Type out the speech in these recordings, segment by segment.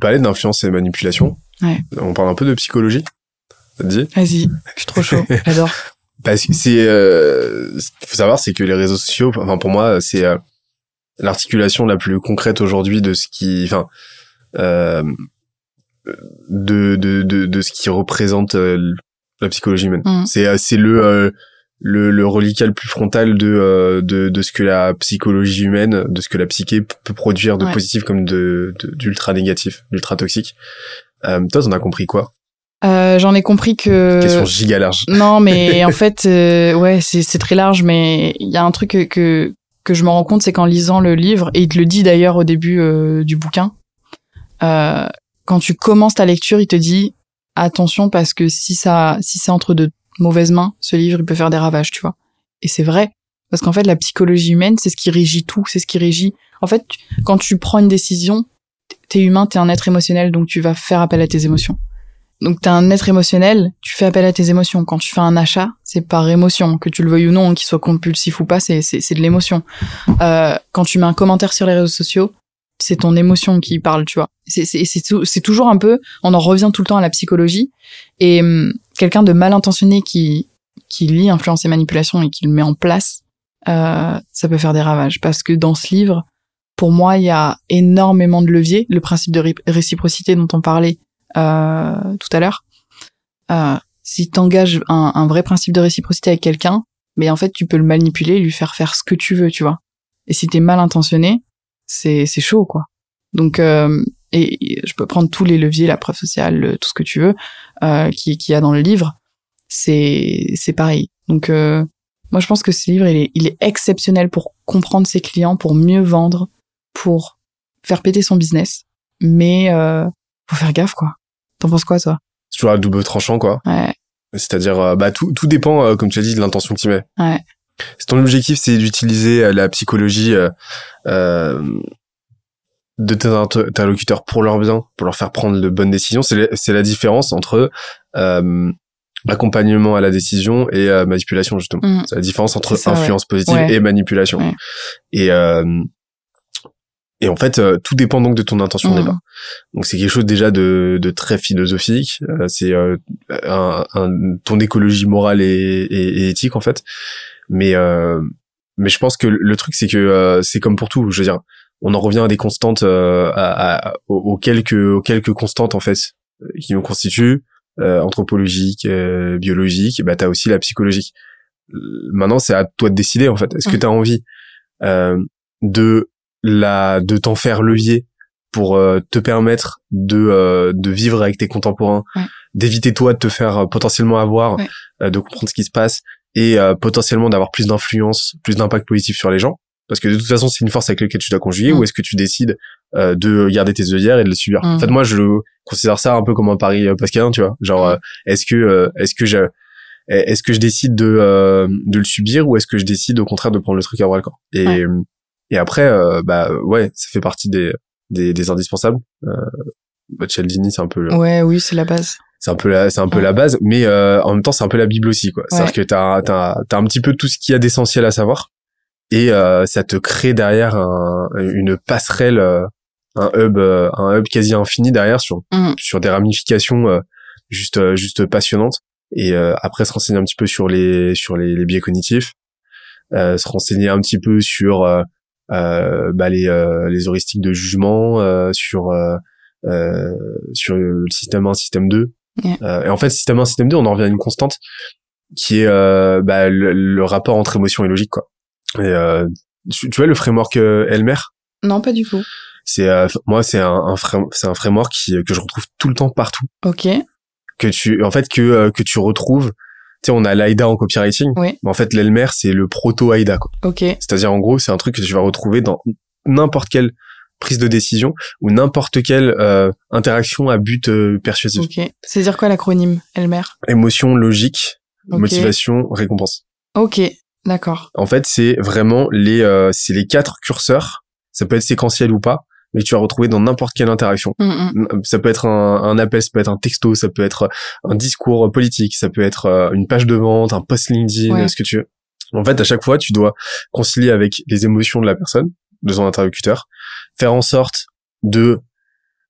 parlais d'influence et manipulation. Ouais. On parle un peu de psychologie. Ça te dit? Vas-y, je suis trop chaud, j'adore. Parce que c'est, euh, faut savoir, c'est que les réseaux sociaux, enfin pour moi, c'est euh, l'articulation la plus concrète aujourd'hui de ce qui, enfin, euh, de, de, de, de ce qui représente euh, la psychologie humaine. Mhm. C'est, c'est le, le, le reliquat le plus frontal de, euh, de, de ce que la psychologie humaine, de ce que la psyché peut produire de Ouais. positif comme de, d'ultra négatif, d'ultra toxique. Euh, toi, t'en as compris quoi? Euh, J'en ai compris que... Question giga large. Non, mais en fait, euh, ouais, c'est c'est très large, mais il y a un truc que, que, que je me rends compte, c'est qu'en lisant le livre, et il te le dit d'ailleurs au début euh, du bouquin, euh, quand tu commences ta lecture, il te dit attention parce que si ça, si c'est entre de mauvaises mains, ce livre, il peut faire des ravages, tu vois. Et c'est vrai, parce qu'en fait, la psychologie humaine, c'est ce qui régit tout, c'est ce qui régit. En fait, quand tu prends une décision, t'es humain, t'es un être émotionnel, donc tu vas faire appel à tes émotions. Donc t'es un être émotionnel, tu fais appel à tes émotions. Quand tu fais un achat, c'est par émotion, que tu le veuilles ou non, qu'il soit compulsif ou pas, c'est c'est de l'émotion. Euh, quand tu mets un commentaire sur les réseaux sociaux, c'est ton émotion qui parle, tu vois. C'est c'est c'est toujours un peu, on en revient tout le temps à la psychologie et hum, quelqu'un de mal intentionné qui qui lit influence et manipulation et qui le met en place, euh, ça peut faire des ravages parce que dans ce livre, pour moi, il y a énormément de leviers. Le principe de ré- réciprocité dont on parlait euh, tout à l'heure. Euh, si t'engages un, un vrai principe de réciprocité avec quelqu'un, mais en fait, tu peux le manipuler, lui faire faire ce que tu veux, tu vois. Et si t'es mal intentionné, c'est c'est chaud, quoi. Donc, euh, et, je peux prendre tous les leviers, la preuve sociale, le- tout ce que tu veux, euh, qui qu'il y a dans le livre, c'est c'est pareil. Donc, euh, moi, je pense que ce livre, il est il est exceptionnel pour comprendre ses clients, pour mieux vendre, pour faire péter son business. Mais euh, faut faire gaffe, quoi. T'en penses quoi, toi? C'est toujours à double tranchant, quoi. Ouais, C'est-à-dire, euh, bah, tout, tout dépend, euh, comme tu as dit, de l'intention que tu mets. ouais, Si ton objectif, c'est d'utiliser euh, la psychologie euh, de tes inter- interlocuteurs pour leur bien, pour leur faire prendre de bonnes décisions, c'est la- c'est la différence entre euh, accompagnement à la décision et euh, manipulation, justement. Mm. C'est la différence entre ouais. influence positive Ouais. et manipulation. Ouais. Et, euh, et en fait, euh, tout dépend donc de ton intention au Mm. départ. Donc c'est quelque chose déjà de, de très philosophique. Euh, c'est euh, un, un- ton écologie morale et, et- et éthique en fait. Mais euh, mais je pense que le truc c'est que euh, c'est comme pour tout. Je veux dire, on en revient à des constantes, euh, à, à- aux, quelques aux quelques constantes en fait euh, qui nous constituent euh, anthropologiques, euh, biologiques. Et bah t'as aussi la psychologique. Maintenant c'est à toi de décider en fait. Est-ce que t'as envie euh, de la de t'en faire levier pour euh, te permettre de euh, de vivre avec tes contemporains, Ouais. d'éviter toi de te faire potentiellement avoir, Ouais. euh, de comprendre ce qui se passe et euh, potentiellement d'avoir plus d'influence, plus d'impact positif sur les gens? Parce que de toute façon, c'est une force avec laquelle tu dois conjuguer, Mm. ou est-ce que tu décides euh, de garder tes œillères et de les subir? Mm. En fait, moi, je considère ça un peu comme un pari euh, pascalin, tu vois. Genre, Mm. euh, est-ce que euh, est-ce que je est-ce que je décide de euh, de le subir ou est-ce que je décide au contraire de prendre le truc à bras le corps Et Ouais. et après, euh, bah ouais, ça fait partie des des, des indispensables. Euh, bah, Cialdini, c'est un peu le, ouais, oui, c'est la base. c'est un peu la c'est un peu Ouais. la base mais euh, en même temps c'est un peu la bible aussi quoi c'est à dire Ouais. que t'as t'as t'as un petit peu tout ce qu'il y a d'essentiel à savoir et euh, ça te crée derrière un, une passerelle euh, un hub euh, un hub quasi infini derrière sur Mhm. sur des ramifications euh, juste juste passionnantes et euh, après se renseigner un petit peu sur les sur les, les biais cognitifs euh, se renseigner un petit peu sur bah, les euh, les heuristiques de jugement euh, sur sur le système 1 système 2 Ouais. euh, et en fait, système 1, système 2, on en revient à une constante qui est euh, bah, le, le rapport entre émotion et logique. Quoi. Et, euh, tu, tu vois le framework euh, Elmer? Non, pas du tout. c'est euh, moi c'est un, un frame- c'est un framework qui, que je retrouve tout le temps partout Ok. que tu en fait que euh, que tu retrouves tu sais on a l'AIDA en copywriting Oui. mais en fait l'Elmer c'est le proto AIDA quoi Ok. c'est-à-dire en gros c'est un truc que tu vas retrouver dans n'importe quelle prise de décision ou n'importe quelle euh, interaction à but euh, persuasif Ok. C'est dire quoi l'acronyme Elmer? Émotion logique Ok. motivation récompense Ok. D'accord. En fait, c'est vraiment les euh, c'est les quatre curseurs. Ça peut être séquentiel ou pas, mais tu vas retrouver dans n'importe quelle interaction. Mm, mm. Ça peut être un, un appel, ça peut être un texto, ça peut être un discours politique, ça peut être euh, une page de vente, un post LinkedIn, Ouais. ce que tu veux. En fait, à chaque fois, tu dois concilier avec les émotions de la personne, de son interlocuteur, faire en sorte de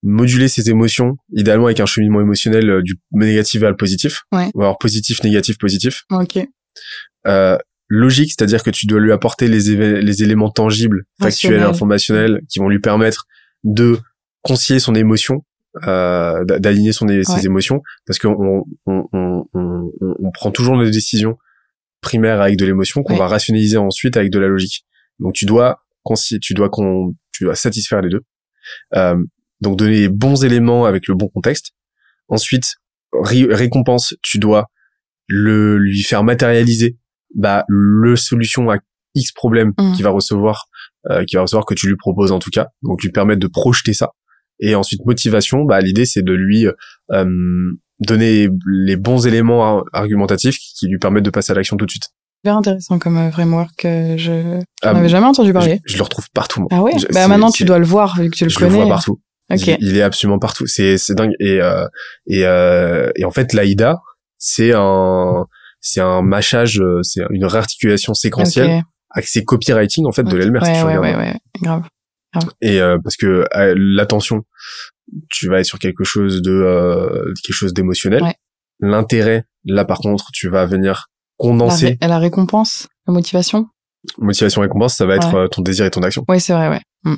moduler ses émotions, idéalement avec un cheminement émotionnel euh, du négatif vers le positif, Ouais. ou alors positif, négatif, positif. Ok. Euh, logique, c'est-à-dire que tu dois lui apporter les, éléments tangibles, factuels, informationnels, qui vont lui permettre de concilier son émotion, euh, d'a- d'aligner son ses émotions, parce qu'on on, on, on, on, on prend toujours nos décisions primaires avec de l'émotion qu'on Ouais. va rationaliser ensuite avec de la logique. Donc tu dois concilier, tu dois qu'on, tu dois satisfaire les deux. Euh, donc donner les bons éléments avec le bon contexte. Ensuite, ré- récompense, tu dois le lui faire matérialiser bah le solution à X problème Mhm. qu'il va recevoir euh, qu'il va recevoir que tu lui proposes en tout cas donc lui permettre de projeter ça et ensuite motivation bah l'idée c'est de lui euh, donner les bons éléments ar- argumentatifs qui lui permettent de passer à l'action tout de suite Super intéressant comme euh, framework. euh, je Ah, j'en avais jamais entendu parler. je, je le retrouve partout moi. Ah ouais. Je- Bah maintenant tu dois le voir vu que tu le je connais. le vois partout Ok. il, il est absolument partout c'est c'est dingue et euh, et euh, et en fait l'AIDA c'est un c'est un mâchage euh, c'est une réarticulation séquentielle Ok. accès copywriting en fait de l'Elmer si Ouais, tu ouais, regardes. ouais, ouais, grave. et euh, parce que euh, l'attention tu vas être sur quelque chose de euh, quelque chose d'émotionnel Ouais. l'intérêt là par contre tu vas venir La, condenser ré- la récompense, la motivation? motivation récompense ça va être euh, ton désir et ton action Oui, c'est vrai, ouais. Mm.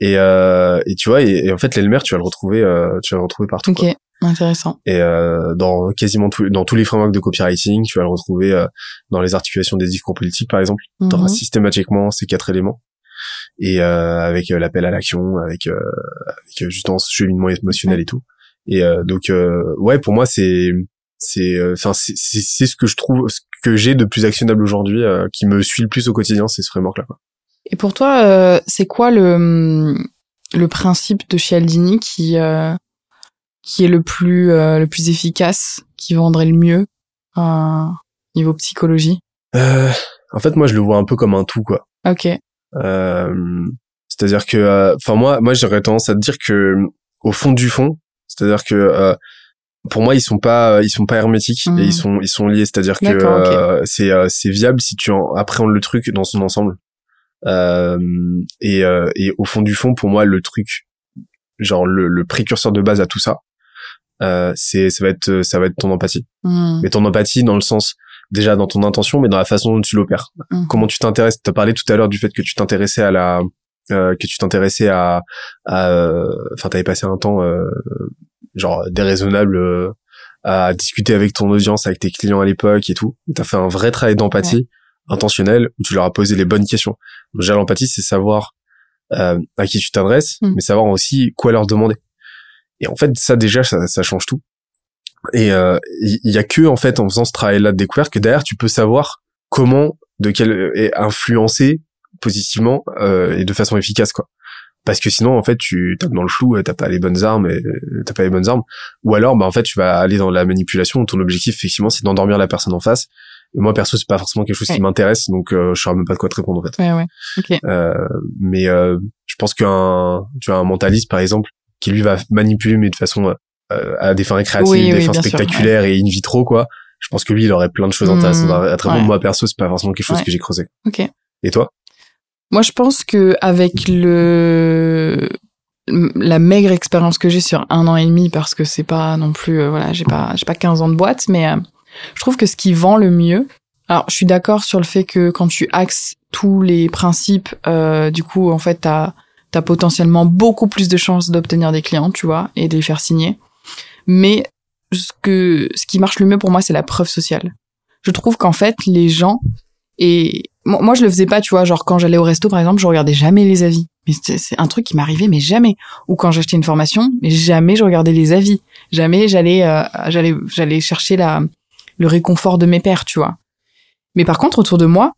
et euh, et tu vois et, et en fait l'Elmer tu vas le retrouver euh, tu vas le retrouver partout Ok, quoi. Intéressant. et euh, dans quasiment tous dans tous les frameworks de copywriting tu vas le retrouver euh, dans les articulations des discours politiques par exemple tu auras Mhm. systématiquement ces quatre éléments et euh, avec euh, l'appel à l'action avec euh, avec euh, justement ce cheminement émotionnel et tout et euh, donc euh, ouais pour moi c'est c'est enfin c'est ce que je trouve ce que j'ai de plus actionnable aujourd'hui euh, qui me suit le plus au quotidien c'est ce framework là quoi. Et pour toi, euh, c'est quoi le le principe de Cialdini qui euh, qui est le plus euh, le plus efficace, qui vendrait le mieux euh, niveau psychologie? Euh, en fait moi je le vois un peu comme un tout quoi Ok. Euh, c'est-à-dire que, euh, enfin moi, moi j'aurais tendance à te dire que au fond du fond, c'est-à-dire que euh, pour moi ils sont pas, ils sont pas hermétiques Mhm. et ils sont, ils sont liés. C'est-à-dire que euh, c'est, euh, c'est viable si tu en appréhendes le truc dans son ensemble. Euh, et, euh, et au fond du fond, pour moi, le truc, genre le, le précurseur de base à tout ça, euh, c'est, ça va être, ça va être ton empathie. Hmm. Mais ton empathie dans le sens déjà dans ton intention, mais dans la façon dont tu l'opères Mhm. comment tu t'intéresses. T'as parlé tout à l'heure du fait que tu t'intéressais à la, euh, que tu t'intéressais à, à, euh, enfin t'avais passé un temps euh, genre déraisonnable euh, à discuter avec ton audience, avec tes clients à l'époque et tout. T'as fait un vrai travail d'empathie intentionnel où tu leur as posé les bonnes questions. Déjà l'empathie, c'est savoir euh, à qui tu t'adresses, Mm. mais savoir aussi quoi leur demander. Et en fait, ça déjà, ça, ça change tout. Et euh, il y, y a que en fait en faisant ce travail-là de découverte que derrière tu peux savoir comment, de quel et influencer positivement euh, et de façon efficace quoi. Parce que sinon en fait tu tapes dans le flou, euh, t'as pas les bonnes armes, et euh, t'as pas les bonnes armes. Ou alors bah en fait tu vas aller dans la manipulation. où Ton objectif effectivement c'est d'endormir la personne en face. Et moi perso c'est pas forcément quelque chose Ouais. qui m'intéresse donc euh, je saurais même pas de quoi te répondre en fait. Ouais, ouais. Ok. Euh, mais euh, je pense qu'un tu as un mentaliste par exemple qui lui va manipuler mais de façon euh, à des fins récréatives, Oui, des oui, fins sûr, spectaculaires et in vitro quoi. Je pense que lui il aurait plein de choses Hmm, intéressantes à, répondre. ouais. Moi perso c'est pas forcément quelque chose Ouais. que j'ai creusé. Ok. Et toi? Moi, je pense que avec le la maigre expérience que j'ai sur un an et demi, parce que c'est pas non plus, euh, voilà, j'ai pas, j'ai pas 15 ans de boîte, mais euh, je trouve que ce qui vend le mieux. Alors, je suis d'accord sur le fait que quand tu axes tous les principes, euh, du coup, en fait, t'as as potentiellement beaucoup plus de chances d'obtenir des clients, tu vois, et de les faire signer. Mais ce que ce qui marche le mieux pour moi, c'est la preuve sociale. Je trouve qu'en fait, les gens et moi, je le faisais pas, tu vois, genre quand j'allais au resto, par exemple, je regardais jamais les avis. Mais c'est un truc qui m'arrivait, mais jamais. Ou quand j'achetais une formation, mais jamais je regardais les avis. Jamais j'allais, euh, j'allais, j'allais chercher la, le réconfort de mes pairs, tu vois. Mais par contre, autour de moi,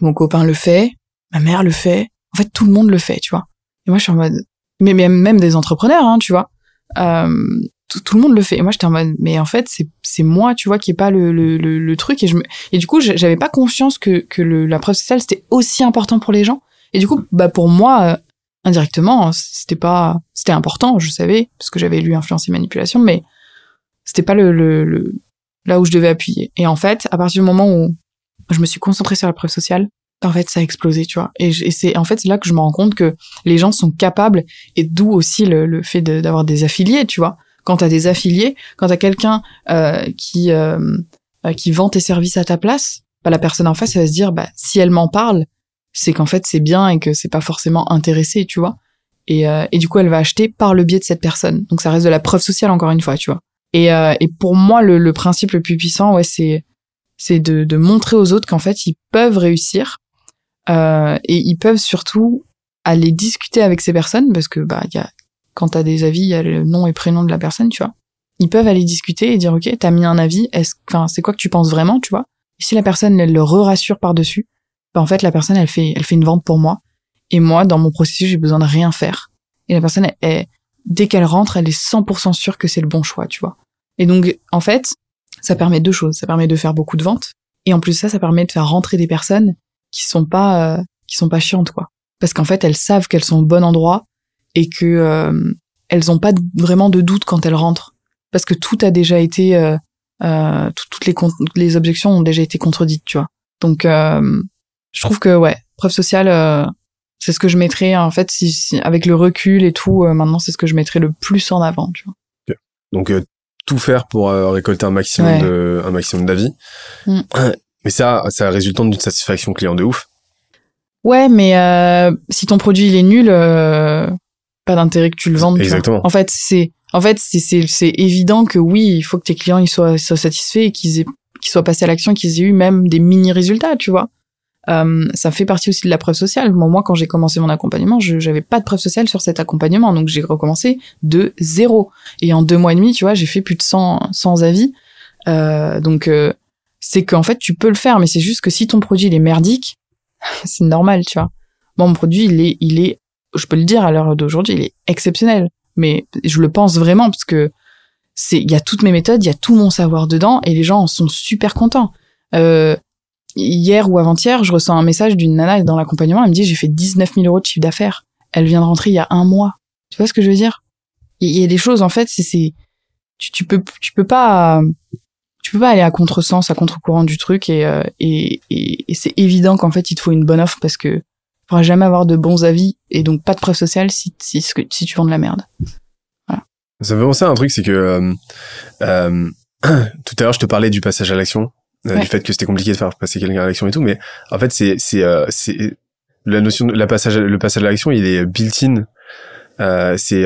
mon copain le fait, ma mère le fait. En fait, tout le monde le fait, tu vois. Et moi, je suis en mode, mais même, des entrepreneurs, hein, tu vois. Euh, tout, le monde le fait. Et moi, j'étais en mode, mais en fait, c'est, moi, tu vois, qui est pas le, le, le, truc. Et je me, et du coup, j'avais pas conscience que, que le, la preuve sociale, c'était aussi important pour les gens. Et du coup, bah, pour moi, euh, indirectement, c'était pas, c'était important, je savais, parce que j'avais lu Influence et Manipulation, mais c'était pas le, le, le, là où je devais appuyer. Et en fait, à partir du moment où je me suis concentrée sur la preuve sociale, en fait, ça a explosé, tu vois. Et, c'est en fait là que je me rends compte que les gens sont capables, et d'où aussi le, fait d'avoir des affiliés, tu vois. Quand t'as des affiliés, quand t'as quelqu'un euh, qui euh, qui vend tes services à ta place, bah, la personne en face, elle va se dire, bah si elle m'en parle, c'est qu'en fait c'est bien et que c'est pas forcément intéressé, tu vois. Et, euh, et du coup, elle va acheter par le biais de cette personne. Donc ça reste de la preuve sociale encore une fois, tu vois. Et, euh, et pour moi, le, le principe le plus puissant, ouais, c'est c'est de, de montrer aux autres qu'en fait ils peuvent réussir euh, et ils peuvent surtout aller discuter avec ces personnes parce que bah y a quand t'as des avis il y a le nom et prénom de la personne tu vois. Ils peuvent aller discuter et dire ok t'as mis un avis est-ce enfin c'est quoi que tu penses vraiment tu vois. Et si la personne elle le rassure par dessus bah en fait la personne elle fait elle fait une vente pour moi. Et moi dans mon processus j'ai besoin de rien faire. Et la personne elle, dès qu'elle rentre elle est 100% sûre que c'est le bon choix tu vois. Et donc en fait ça permet deux choses. Ça permet de faire beaucoup de ventes. Et en plus ça ça permet de faire rentrer des personnes qui sont pas euh, qui sont pas chiantes quoi. Parce qu'en fait elles savent qu'elles sont au bon endroit et que euh, elles ont pas vraiment de doute quand elles rentrent. Parce que tout a déjà été euh, euh toutes les les objections ont déjà été contredites tu vois. Donc je trouve que ouais preuve sociale c'est ce que je mettrais en fait si, si avec le recul et tout maintenant c'est ce que je mettrais le plus en avant tu vois. Donc tout faire pour récolter un maximum de un maximum d'avis. Mm. Mais ça, ça résultant d'une satisfaction client de ouf. Ouais, mais euh, si ton produit il est nul, euh, pas d'intérêt que tu le vendes. Exactement. En fait, c'est en fait c'est c'est évident que oui, il faut que tes clients ils soient, soient satisfaits et qu'ils aient qu'ils soient passés à l'action, qu'ils aient eu même des mini résultats, tu vois. Euh, ça fait partie aussi de la preuve sociale. moi, quand j'ai commencé mon accompagnement, je j'avais pas de preuve sociale sur cet accompagnement, donc j'ai recommencé de zéro. Et en deux mois et demi, tu vois, j'ai fait plus de 100, 100 avis. Euh, donc euh, c'est qu'en fait tu peux le faire, mais c'est juste que si ton produit il est merdique, c'est normal, tu vois. Bon, mon produit il est, il est, je peux le dire à l'heure d'aujourd'hui, il est exceptionnel, mais je le pense vraiment parce que c'est, il y a toutes mes méthodes, il y a tout mon savoir dedans et les gens en sont super contents. Euh, hier ou avant-hier, je reçois un message d'une nana dans l'accompagnement, elle me dit j'ai fait 19 000 euros de chiffre d'affaires. Elle vient de rentrer il y a un mois. Tu vois ce que je veux dire? Il y a des choses en fait, c'est, tu, tu peux, tu peux pas tu peux pas aller à contresens, à contre-courant du truc euh, et, et, et, c'est évident qu'en fait il te faut une bonne offre parce que tu pourras jamais avoir de bons avis et donc pas de preuve sociale si, si, si tu vends de la merde. Voilà. Ça me fait penser à un truc, c'est que euh, euh, tout à l'heure je te parlais du passage à l'action, du fait que c'était compliqué de faire passer quelqu'un à l'action et tout, mais en fait c'est c'est c'est la notion de la passage le passage à l'action il est built-in, c'est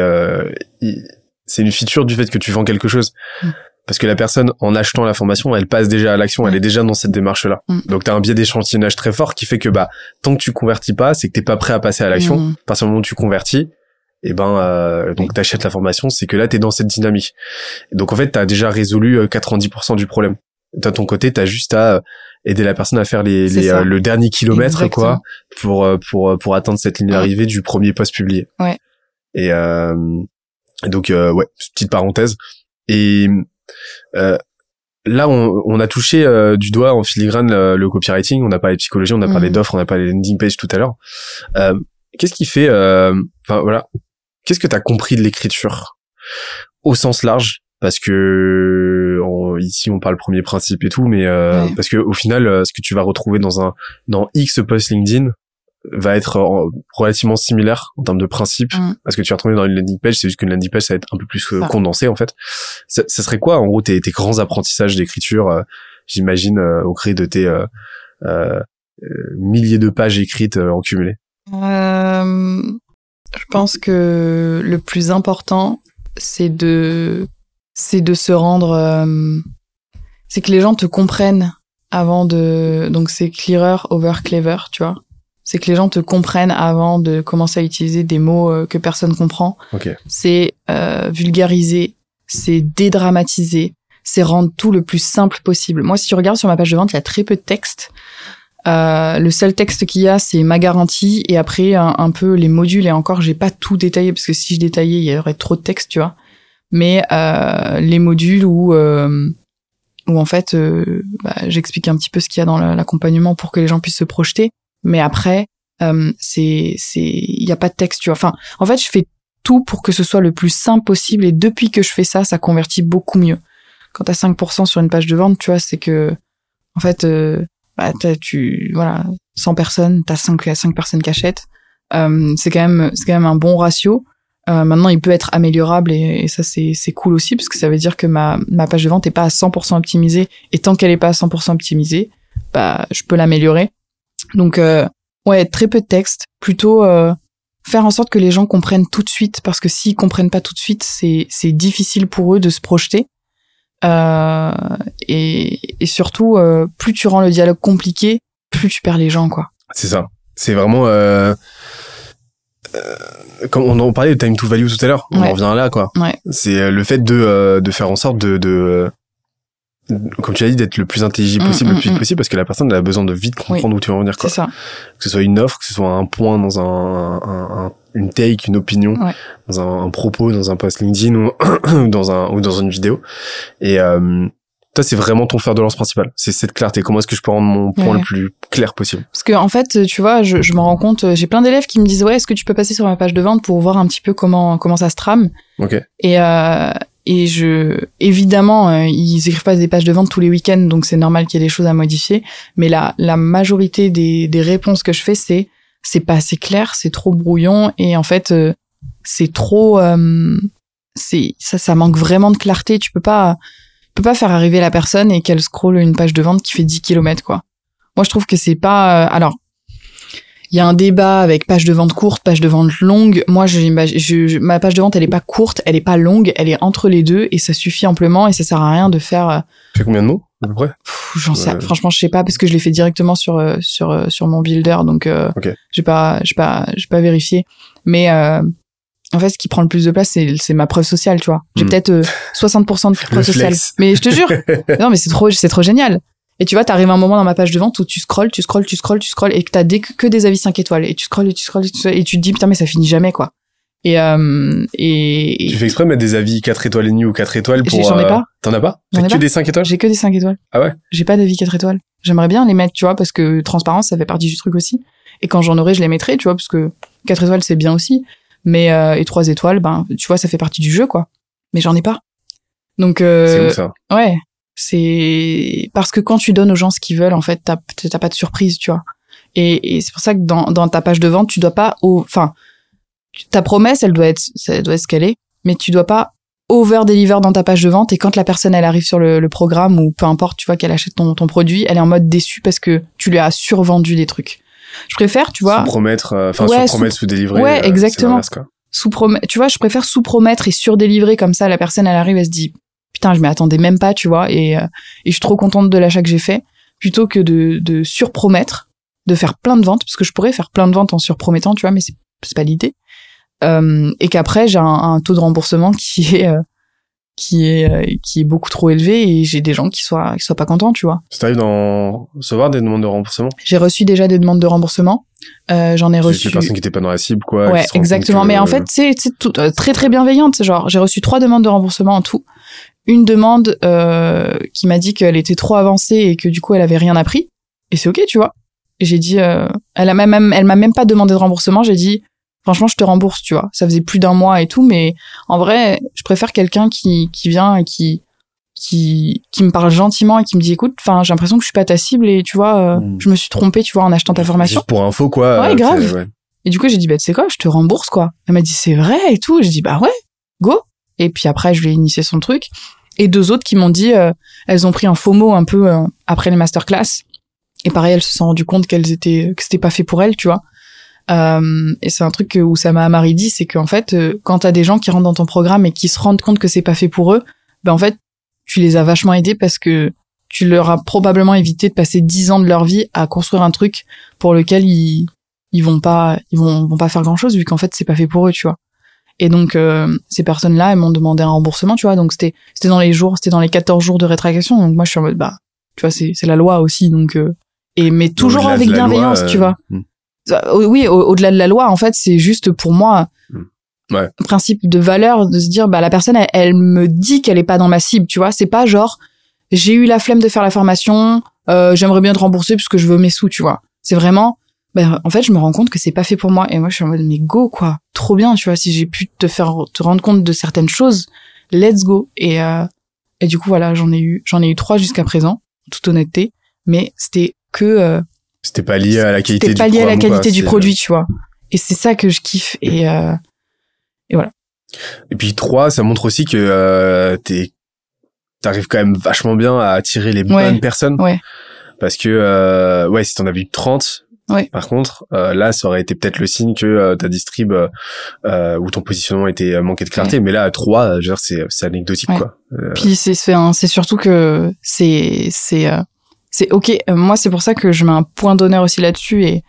c'est une feature du fait que tu vends quelque chose. Mm parce que la personne en achetant la formation elle passe déjà à l'action elle est déjà dans cette démarche là mm. donc tu as un biais d'échantillonnage très fort qui fait que bah tant que tu convertis pas c'est que t'es pas prêt à passer à l'action. Mm. à partir du moment où tu convertis et eh ben euh, donc t'achètes la formation c'est que là t'es dans cette dynamique. Donc en fait t'as déjà résolu 90% euh, du problème. De ton côté t'as juste à euh, aider la personne à faire les, les euh, le dernier kilomètre quoi pour pour pour atteindre cette ligne d'arrivée du premier post publié. Ouais. Et donc ouais petite parenthèse. Et euh, là, on, on, a touché euh, du doigt en filigrane le, copywriting. On a parlé de psychologie, on a parlé mhm. d'offres, on a parlé de landing page tout à l'heure. Euh, qu'est-ce qui fait, enfin voilà, qu'est-ce que tu as compris de l'écriture? Au sens large Parce que ici, on parle premier principe et tout, mais parce que au final, ce que tu vas retrouver dans un dans X post LinkedIn, va être euh, relativement similaire en termes de principe mm. à ce que tu as retrouvé dans une landing page. C'est juste qu'une landing page, ça va être un peu plus euh, condensé en fait. Ça, ça, serait quoi en gros tes, tes grands apprentissages d'écriture, euh, j'imagine, au gré de tes milliers de pages écrites en cumulé? Je pense que le plus important, c'est de c'est de se rendre, c'est que les gens te comprennent avant de donc c'est clearer over clever, tu vois c'est que les gens te comprennent avant de commencer à utiliser des mots euh, que personne comprend. C'est euh, vulgariser, c'est dédramatiser, c'est rendre tout le plus simple possible. Moi, si tu regardes sur ma page de vente, il y a très peu de texte. Euh, le seul texte qu'il y a, c'est ma garantie, et après un, peu les modules. Et encore, j'ai pas tout détaillé parce que si je détaillais, il y aurait trop de texte, tu vois. Mais euh, les modules où euh, où en fait, bah, j'explique un petit peu ce qu'il y a dans l'accompagnement pour que les gens puissent se projeter. Mais après, euh, c'est, c'est, il y a pas de texte, tu vois. Enfin, en fait, je fais tout pour que ce soit le plus simple possible. Et depuis que je fais ça, ça convertit beaucoup mieux. Quand t'as 5% sur une page de vente, tu vois, c'est que, en fait, euh, bah, tu, voilà, 100 personnes, t'as 5 à 5 personnes qui achètent. Euh, c'est quand même c'est quand même un bon ratio. Euh, maintenant, il peut être améliorable et, et ça c'est c'est cool aussi parce que ça veut dire que ma ma page de vente est pas à 100% optimisée et tant qu'elle est pas à 100% optimisée, bah je peux l'améliorer. Donc euh, ouais, très peu de texte, plutôt euh, faire en sorte que les gens comprennent tout de suite parce que s'ils comprennent pas tout de suite, c'est c'est difficile pour eux de se projeter. Euh, et, et surtout, euh, plus tu rends le dialogue compliqué, plus tu perds les gens, quoi. C'est ça. C'est vraiment. Euh, euh, comme on en parlait de time to value tout à l'heure, on Ouais. en revient là, quoi. Ouais. C'est le fait de, euh, de faire en sorte de, de comme tu l'as dit, d'être le plus intelligible Mm, possible, mm, le plus vite mm. possible, parce que la personne elle a besoin de vite comprendre où tu veux en venir, C'est quoi. ça. Que ce soit une offre, que ce soit un point dans un, un- un- une take, une opinion, Ouais. dans un, un propos, dans un post LinkedIn ou dans un ou dans une vidéo. Et euh, toi, c'est vraiment ton fer de lance principal. C'est cette clarté. Comment est-ce que je peux rendre mon point Ouais. le plus clair possible? Parce que en fait, tu vois, je, je me rends compte, euh, j'ai plein d'élèves qui me disent ouais, est-ce que tu peux passer sur ma page de vente pour voir un petit peu comment comment ça se trame? Ok. Et euh, et je évidemment, euh, ils écrivent pas des pages de vente tous les week-ends, donc c'est normal qu'il y ait des choses à modifier. Mais la la majorité des des réponses que je fais, c'est c'est pas assez clair, c'est trop brouillon et en fait euh, c'est trop euh, c'est ça ça manque vraiment de clarté. Tu peux pas tu peux pas faire arriver la personne et qu'elle scrolle une page de vente qui fait 10 kilomètres quoi. Moi je trouve que c'est pas euh, alors il y a un débat avec page de vente courte, page de vente longue. Moi, je, je- je- ma page de vente, elle est pas courte, elle est pas longue, elle est entre les deux et ça suffit amplement et ça sert à rien de faire. euh, Tu fais combien de mots à peu près? J'en sais, franchement, je sais pas parce que je l'ai fait directement sur euh, sur euh, sur mon builder, donc euh, Ok. j'ai pas j'ai pas j'ai pas vérifié. Mais euh, en fait, ce qui prend le plus de place, c'est c'est ma preuve sociale, tu vois. J'ai Hmm. peut-être euh, 60% de preuve sociale. Mais je te jure, non, mais c'est trop, c'est trop génial. Et tu vois, t'arrives à un moment dans ma page de vente où tu scrolles, tu scrolles, tu scrolles, tu scrolles, et que t'as des, que des avis 5 étoiles. Et tu scrolles, et tu scrolles, et tu, scrolles, et tu te dis, putain, mais ça finit jamais, quoi. Et, euh, et, Tu fais exprès de mettre des avis 4 étoiles et demi ou 4 étoiles pour. J'en ai euh, pas. T'en as pas T'as que pas. des 5 étoiles j'ai que des 5 étoiles. Ah ouais J'ai pas d'avis 4 étoiles. J'aimerais bien les mettre, tu vois, parce que transparence, ça fait partie du truc aussi. Et quand j'en aurai, je les mettrai, tu vois, parce que 4 étoiles, c'est bien aussi. Mais, euh, et 3 étoiles, ben, tu vois, ça fait partie du jeu, quoi. Mais j'en ai pas. Donc, euh, C'est où ça? Ouais, c'est parce que quand tu donnes aux gens ce qu'ils veulent, en fait, t'as t'as pas de surprise, tu vois. Et, et c'est pour ça que dans, dans ta page de vente, tu dois pas, au- enfin, ta promesse, elle doit être, ça doit être ce qu'elle est, mais tu dois pas over deliver dans ta page de vente. Et quand la personne elle arrive sur le, le programme ou peu importe, tu vois qu'elle achète ton, ton produit, elle est en mode déçue parce que tu lui as survendu des trucs. Je préfère, tu vois, Sous promettre, euh, enfin Ouais, sous promettre, sous délivrer. Ouais, euh, exactement. sous promet tu vois je préfère sous promettre et surdélivrer comme ça la personne elle arrive elle se dit putain je m'y attendais même pas tu vois et euh, et je suis trop contente de l'achat que j'ai fait plutôt que de de surpromettre de faire plein de ventes parce que je pourrais faire plein de ventes en surpromettant tu vois mais c'est c'est pas l'idée euh, et qu'après j'ai un, un taux de remboursement qui est euh, qui est euh, qui est beaucoup trop élevé et j'ai des gens qui soient qui soient pas contents tu vois Ça t'arrive d'en recevoir des demandes de remboursement? J'ai reçu déjà des demandes de remboursement euh, j'en ai reçu des personnes qui étaient pas dans la cible, quoi. Ouais, exactement. que- Mais en fait, c'est c'est tout euh, très très bienveillante. Genre, j'ai reçu trois demandes de remboursement en tout. Une demande euh, qui m'a dit qu'elle était trop avancée et que du coup elle avait rien appris. Et c'est ok, tu vois. Et j'ai dit, euh, elle a même, elle m'a même pas demandé de remboursement. J'ai dit, franchement, je te rembourse, tu vois. Ça faisait plus d'un mois et tout, mais en vrai, je préfère quelqu'un qui qui vient et qui qui qui me parle gentiment et qui me dit, écoute, enfin, j'ai l'impression que je suis pas ta cible et tu vois, euh, Mm. je me suis trompée, tu vois, en achetant ta formation. Juste pour info, quoi. Ouais, grave. ouais. Et du coup, j'ai dit, bah, tu sais quoi, je te rembourse, quoi. Elle m'a dit, c'est vrai et tout. J'ai dit, bah ouais, go. Et puis après, je lui ai initié son truc. Et deux autres qui m'ont dit, euh, elles ont pris un faux mot un peu euh, après les masterclass. Et pareil, elles se sont rendues compte qu'elles étaient, que c'était pas fait pour elles, tu vois. Euh, et c'est un truc où ça m'a Marie dit, c'est qu'en fait, euh, quand t'as des gens qui rentrent dans ton programme et qui se rendent compte que c'est pas fait pour eux, ben en fait, tu les as vachement aidés parce que tu leur as probablement évité de passer dix ans de leur vie à construire un truc pour lequel ils, ils vont pas ils vont vont pas faire grand chose vu qu'en fait c'est pas fait pour eux tu vois et donc euh, ces personnes là elles m'ont demandé un remboursement tu vois donc c'était c'était dans les jours c'était dans les 14 jours de rétractation donc moi je suis en mode bah tu vois c'est c'est la loi aussi donc euh, et mais toujours avec loi, bienveillance tu vois hmm. Euh, oui au- au-delà de la loi en fait c'est juste pour moi Hmm. Ouais. un principe de valeur de se dire bah la personne elle, elle me dit qu'elle est pas dans ma cible tu vois c'est pas genre j'ai eu la flemme de faire la formation euh, j'aimerais bien te rembourser puisque je veux mes sous tu vois c'est vraiment ben, en fait, je me rends compte que c'est pas fait pour moi. Et moi, je suis en mode, mais go, quoi. Trop bien, tu vois. Si j'ai pu te faire te rendre compte de certaines choses, let's go. Et, euh, et du coup, voilà, j'en ai eu, j'en ai eu trois jusqu'à présent, en toute honnêteté. Mais c'était que, euh, C'était pas lié à la qualité C'était pas lié à la quoi, qualité du produit, tu vois. Et c'est ça que je kiffe. Et, euh, Et puis trois, ça montre aussi que euh, t'es t'arrives quand même vachement bien à attirer les Ouais. bonnes personnes. Ouais. Parce que euh, ouais, si t'en avais eu 30, Par contre, euh, là, ça aurait été peut-être le signe que euh, ta distrib euh, euh, ou ton positionnement était euh, manqué de clarté. Mais là, à trois, je veux dire, c'est c'est anecdotique Ouais. quoi. Euh, Puis c'est c'est c'est surtout que c'est c'est c'est ok. Moi c'est pour ça que je mets un point d'honneur aussi là-dessus et,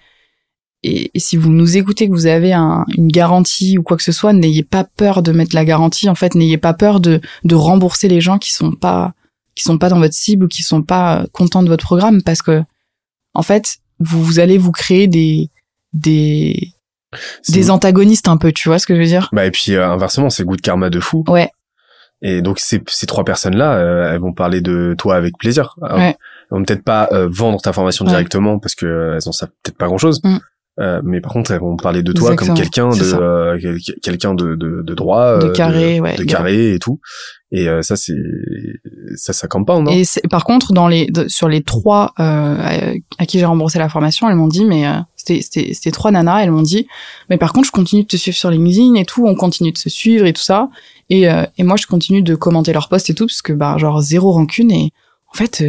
et et si vous nous écoutez que vous avez un, une garantie ou quoi que ce soit, n'ayez pas peur de mettre la garantie. En fait, n'ayez pas peur de de rembourser les gens qui sont pas qui sont pas dans votre cible ou qui sont pas contents de votre programme parce que en fait vous vous allez vous créer des des des antagonistes un peu. Tu vois ce que je veux dire? Bah et puis euh, inversement, c'est goût de karma de fou. Ouais. Et donc ces, ces trois personnes-là, euh, elles vont parler de toi avec plaisir. Alors, Ouais. Elles vont peut-être pas euh, vendre ta formation Ouais. directement parce que elles en savent peut-être pas grand-chose. Mm. Euh, mais par contre, elles vont parler de toi Exactement. comme quelqu'un de euh, quel- quelqu'un de, de, de droit, De euh, carré, ouais. de carré et tout. Et euh, ça, c'est ça, ça campe pas, non? Et par contre, dans les de- sur les trois euh, à, à qui j'ai remboursé la formation, elles m'ont dit, mais euh, c'était c'était c'était trois nanas, elles m'ont dit, mais par contre, je continue de te suivre sur LinkedIn et tout, on continue de se suivre et tout ça, et euh, et moi, je continue de commenter leurs posts et tout, parce que bah genre zéro rancune et en fait,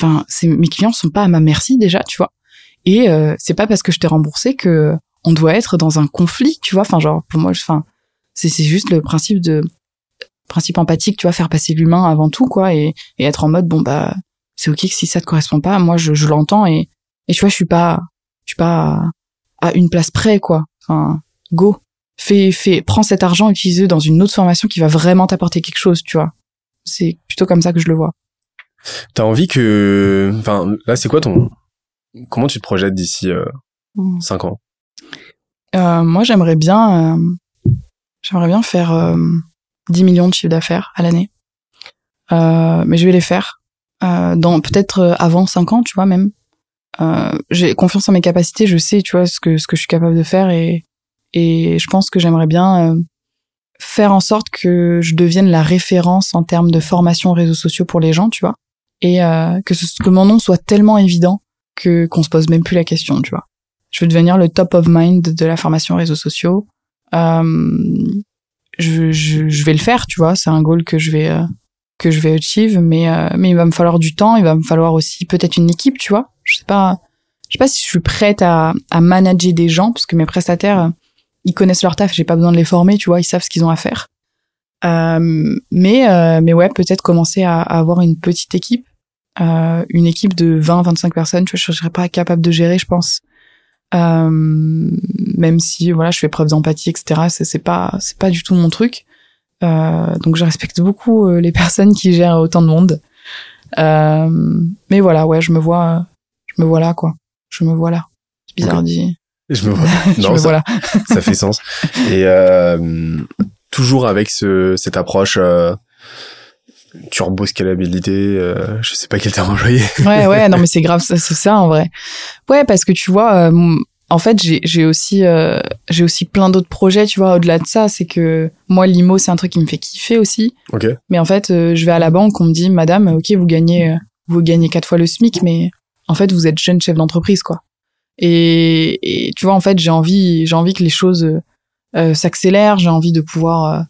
enfin, mes clients sont pas à ma merci déjà, tu vois, et euh, c'est pas parce que je t'ai remboursé que on doit être dans un conflit, tu vois, enfin genre pour moi, enfin, c'est c'est juste le principe de principe empathique, tu vois, faire passer l'humain avant tout, quoi, et, et être en mode, bon, bah, c'est ok que si ça te correspond pas, moi, je, je l'entends, et, et tu vois, je suis pas, je suis pas à, à une place près, quoi. Enfin, go. Fais, fais, prends cet argent, utilise-le dans une autre formation qui va vraiment t'apporter quelque chose, tu vois. C'est plutôt comme ça que je le vois. T'as envie que, enfin, là, c'est quoi ton, comment tu te projettes d'ici euh, Mm. cinq ans? Euh, moi, j'aimerais bien, euh, j'aimerais bien faire euh, 10 millions de chiffre d'affaires à l'année. Euh, mais je vais les faire euh, dans peut-être euh, avant 5 ans, tu vois même. Euh, j'ai confiance en mes capacités, je sais, tu vois ce que ce que je suis capable de faire et et je pense que j'aimerais bien euh, faire en sorte que je devienne la référence en termes de formation aux réseaux sociaux pour les gens, tu vois, et euh, que ce, que mon nom soit tellement évident que qu'on se pose même plus la question, tu vois je veux devenir le top of mind de la formation réseaux sociaux. Euh, je, je, je vais le faire, tu vois, c'est un goal que je vais euh, que je vais achieve, mais euh, mais il va me falloir du temps, il va me falloir aussi peut-être une équipe, tu vois. Je sais pas, je sais pas si je suis prête à à manager des gens parce que mes prestataires euh, ils connaissent leur taf, j'ai pas besoin de les former, tu vois, ils savent ce qu'ils ont à faire. Euh, mais euh, mais ouais, peut-être commencer à, à avoir une petite équipe, euh, une équipe de 20-25 personnes, tu vois, je serais pas capable de gérer, je pense. Euh, même si voilà je fais preuve d'empathie etc c'est pas c'est pas du tout mon truc. Euh, donc je respecte beaucoup euh, les personnes qui gèrent autant de monde. Euh, mais voilà ouais je me vois je me vois là quoi. Je me vois là. C'est bizarre dit. Je me vois. je Non, me ça, vois là. ça fait sens. Et euh, toujours avec ce, cette approche euh, turbo scalabilité, euh, je sais pas quel terme employer. ouais ouais non mais c'est grave c'est ça en vrai ouais parce que tu vois euh, en fait j'ai j'ai aussi euh, j'ai aussi plein d'autres projets tu vois au-delà de ça c'est que moi l'IMO c'est un truc qui me fait kiffer aussi Ok. Mais en fait, euh, je vais à la banque, on me dit, Madame, ok, vous gagnez, euh, vous gagnez quatre fois le SMIC, mais en fait, vous êtes jeune chef d'entreprise, quoi. Et, et tu vois, en fait, j'ai envie, j'ai envie que les choses euh, euh, s'accélèrent. J'ai envie de pouvoir.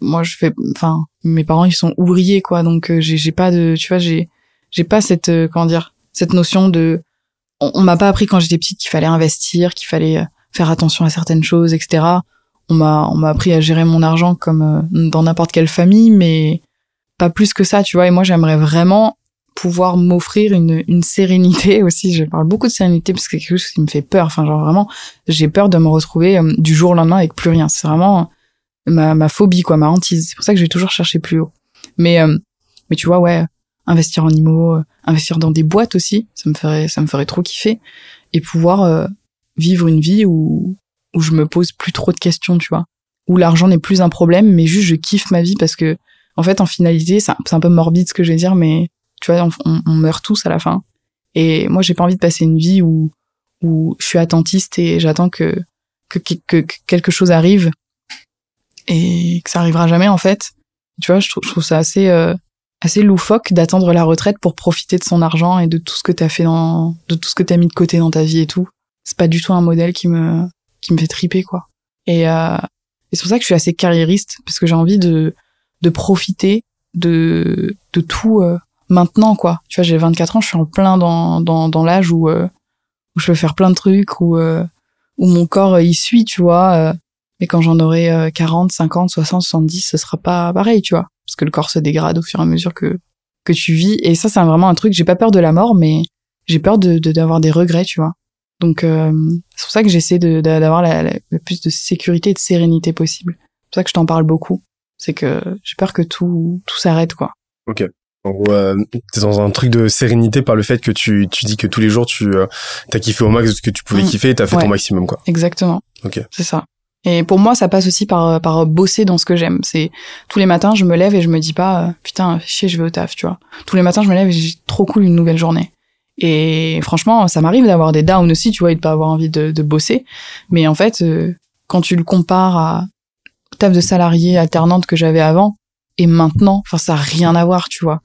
Moi, je fais, enfin, mes parents, ils sont ouvriers, quoi. Donc, euh, j'ai, j'ai pas de, tu vois, j'ai, j'ai pas cette, euh, comment dire, cette notion de. On, on m'a pas appris quand j'étais petite qu'il fallait investir, qu'il fallait euh, faire attention à certaines choses, etc on m'a on m'a appris à gérer mon argent comme dans n'importe quelle famille mais pas plus que ça tu vois et moi j'aimerais vraiment pouvoir m'offrir une une sérénité aussi je parle beaucoup de sérénité parce que c'est quelque chose qui me fait peur enfin genre vraiment j'ai peur de me retrouver du jour au lendemain avec plus rien c'est vraiment ma ma phobie quoi ma hantise c'est pour ça que j'ai toujours cherché plus haut mais euh, mais tu vois ouais investir en IMO euh, investir dans des boîtes aussi ça me ferait ça me ferait trop kiffer et pouvoir euh, vivre une vie où où je me pose plus trop de questions, tu vois. Où l'argent n'est plus un problème, mais juste je kiffe ma vie parce que, en fait, en finalité, c'est un, peu morbide ce que je vais dire, mais tu vois, on- on meurt tous à la fin. Et moi, j'ai pas envie de passer une vie où, où je suis attentiste et j'attends que, que, que, que quelque chose arrive et que ça arrivera jamais, en fait. Tu vois, je trouve, je trouve ça assez, euh, assez loufoque d'attendre la retraite pour profiter de son argent et de tout ce que t'as fait dans, de tout ce que t'as mis de côté dans ta vie et tout. C'est pas du tout un modèle qui me, qui me fait triper, quoi. Et, euh, et c'est pour ça que je suis assez carriériste, parce que j'ai envie de, de profiter de, de tout euh, maintenant, quoi. Tu vois, j'ai 24 ans, je suis en plein dans, dans, dans l'âge où, euh, où je peux faire plein de trucs, où, euh, où mon corps y suit, tu vois. Mais quand j'en aurai 40, 50, 60, 70, ce sera pas pareil, tu vois. Parce que le corps se dégrade au fur et à mesure que, que tu vis. Et ça, c'est vraiment un truc, j'ai pas peur de la mort, mais j'ai peur de, d'avoir des regrets, tu vois. Donc, c'est pour ça que j'essaie de, d'avoir la, la, le plus de sécurité et de sérénité possible. C'est pour ça que je t'en parle beaucoup. C'est que j'ai peur que tout, tout s'arrête, quoi. Ok. En gros, euh, t'es dans un truc de sérénité par le fait que tu, tu dis que tous les jours tu euh, t'as kiffé au max de ce que tu pouvais mmh. kiffer et t'as fait ton maximum quoi. Exactement. Ok. C'est ça. Et pour moi, ça passe aussi par par bosser dans ce que j'aime. C'est tous les matins, je me lève et je me dis pas euh, putain, chier, je vais au taf, tu vois. Tous les matins, je me lève et j'ai trop cool une nouvelle journée. Et franchement, ça m'arrive d'avoir des downs aussi, tu vois, et de pas avoir envie de, de bosser. Mais en fait, euh, quand tu le compares à taf de salarié alternante que j'avais avant et maintenant, enfin ça a rien à voir, tu vois.